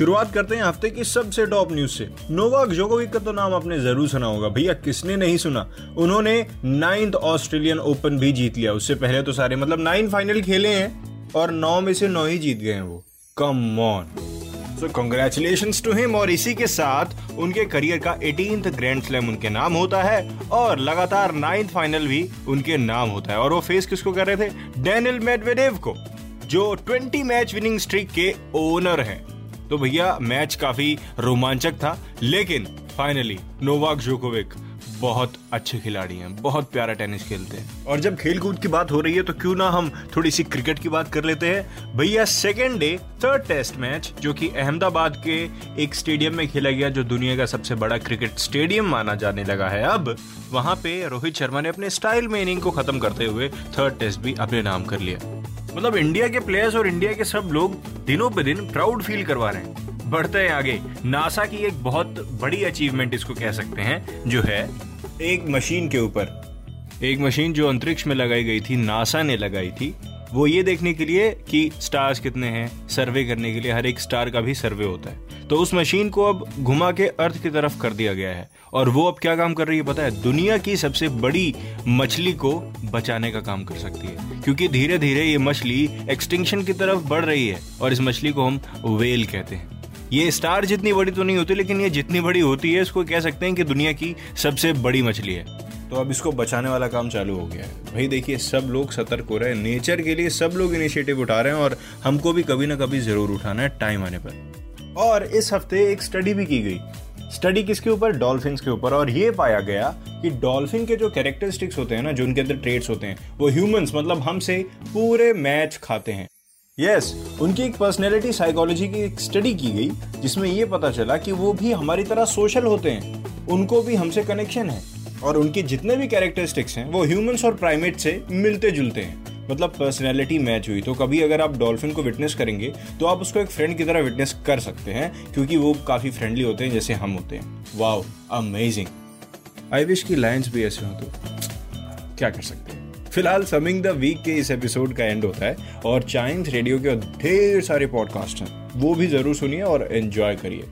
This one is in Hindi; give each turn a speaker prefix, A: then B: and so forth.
A: शुरुआत करते हैं हफ़्ते की सबसे टॉप न्यूज़ से। नोवाक जोकोविक का तो नाम आपने ज़रूर सुना होगा। भैया, किसने नहीं सुना? उन्होंने नाइन्थ ऑस्ट्रेलियन ओपन भी जीत लिया। उससे पहले तो सारे मतलब नाइन फाइनल खेले हैं और नौ में से नौ ही जीत गए हैं वो। Come on so congratulation to him और इसी के साथ उनके करियर का एटीन ग्रैंड स्लैम उनके नाम होता है और लगातार नाइन्थ फाइनल भी उनके नाम होता है। और वो फेस किसको कर रहे थे? डेनियल मेडवेडेव को, जो 20 मैच विनिंग स्ट्रीक के ओनर हैं। तो भैया, मैच काफ़ी रोमांचक था, लेकिन फाइनली नोवाक जोकोविक बहुत अच्छे खिलाड़ी हैं, बहुत प्यारा टेनिस खेलते हैं। और जब खेल कूद की बात हो रही है तो क्यों ना हम थोड़ी सी क्रिकेट की बात कर लेते हैं। भैया second day third test match जो कि अहमदाबाद के एक स्टेडियम में खेला गया, जो दुनिया का सबसे बड़ा क्रिकेट स्टेडियम माना जाने लगा है। अब वहाँ पे रोहित शर्मा ने अपने स्टाइल में इनिंग को खत्म करते हुए थर्ड टेस्ट भी अपने नाम कर लिया। मतलब इंडिया के प्लेयर्स और इंडिया के सब लोग दिनों पे दिन प्राउड फील करवा रहे हैं। बढ़ते हैं आगे। नासा की एक बहुत बड़ी अचीवमेंट इसको कह सकते हैं जो है एक मशीन के ऊपर। एक मशीन जो अंतरिक्ष में लगाई गई थी नासा ने लगाई थी। वो ये देखने के लिए कि स्टार्स कितने हैं सर्वे करने के लिए हर एक स्टार का भी सर्वे होता है। तो उस मशीन को अब घुमा के अर्थ की तरफ़ कर दिया गया है। और वो अब क्या काम कर रही है पता है? दुनिया की सबसे बड़ी मछली को बचाने का काम कर सकती है। क्योंकि धीरे धीरे ये मछली एक्सटिंक्शन की तरफ़ बढ़ रही है और इस मछली को हम वेल कहते हैं। ये स्टार जितनी बड़ी तो नहीं होती, लेकिन ये जितनी बड़ी होती है, इसको कह सकते हैं कि दुनिया की सबसे बड़ी मछली है। तो अब इसको बचाने वाला काम चालू हो गया है। भाई देखिए सब लोग सतर्क हो रहे हैं। नेचर के लिए सब लोग इनिशिएटिव उठा रहे हैं और हमको भी कभी ना कभी ज़रूर उठाना है टाइम आने पर। और इस हफ़्ते एक स्टडी भी की गई। स्टडी किसके ऊपर? डॉल्फिन के ऊपर। और ये पाया गया कि डॉल्फिन के जो कैरेक्टरिस्टिक्स होते हैं ना जो उनके अंदर ट्रेड्स होते हैं वो ह्यूमंस मतलब हमसे पूरे मैच खाते हैं। यस yes, उनकी एक पर्सनैलिटी साइकोलॉजी की एक स्टडी की गई जिसमें ये पता चला कि वो भी हमारी तरह सोशल होते हैं। उनको भी हमसे कनेक्शन है। और उनके जितने भी कैरेक्टरिस्टिक्स हैं, वो ह्यूमंस और प्राइमेट से मिलते जुलते हैं। मतलब पर्सनैलिटी मैच हुई। तो कभी अगर आप डॉल्फिन को विटनेस करेंगे तो आप उसको एक फ्रेंड की तरह विटनेस कर सकते हैं, क्योंकि वो काफ़ी फ्रेंडली होते हैं, जैसे हम होते हैं। वाओ अमेजिंग आई विश की लाइन्स भी ऐसे हो तो क्या कर सकते हैं? फ़िलहाल समिंग द वीक के इस एपिसोड का एंड होता है, और चाइम्स रेडियो के ढेर सारे पॉडकास्ट हैं। वो भी ज़रूर सुनिए और एंजॉय करिए।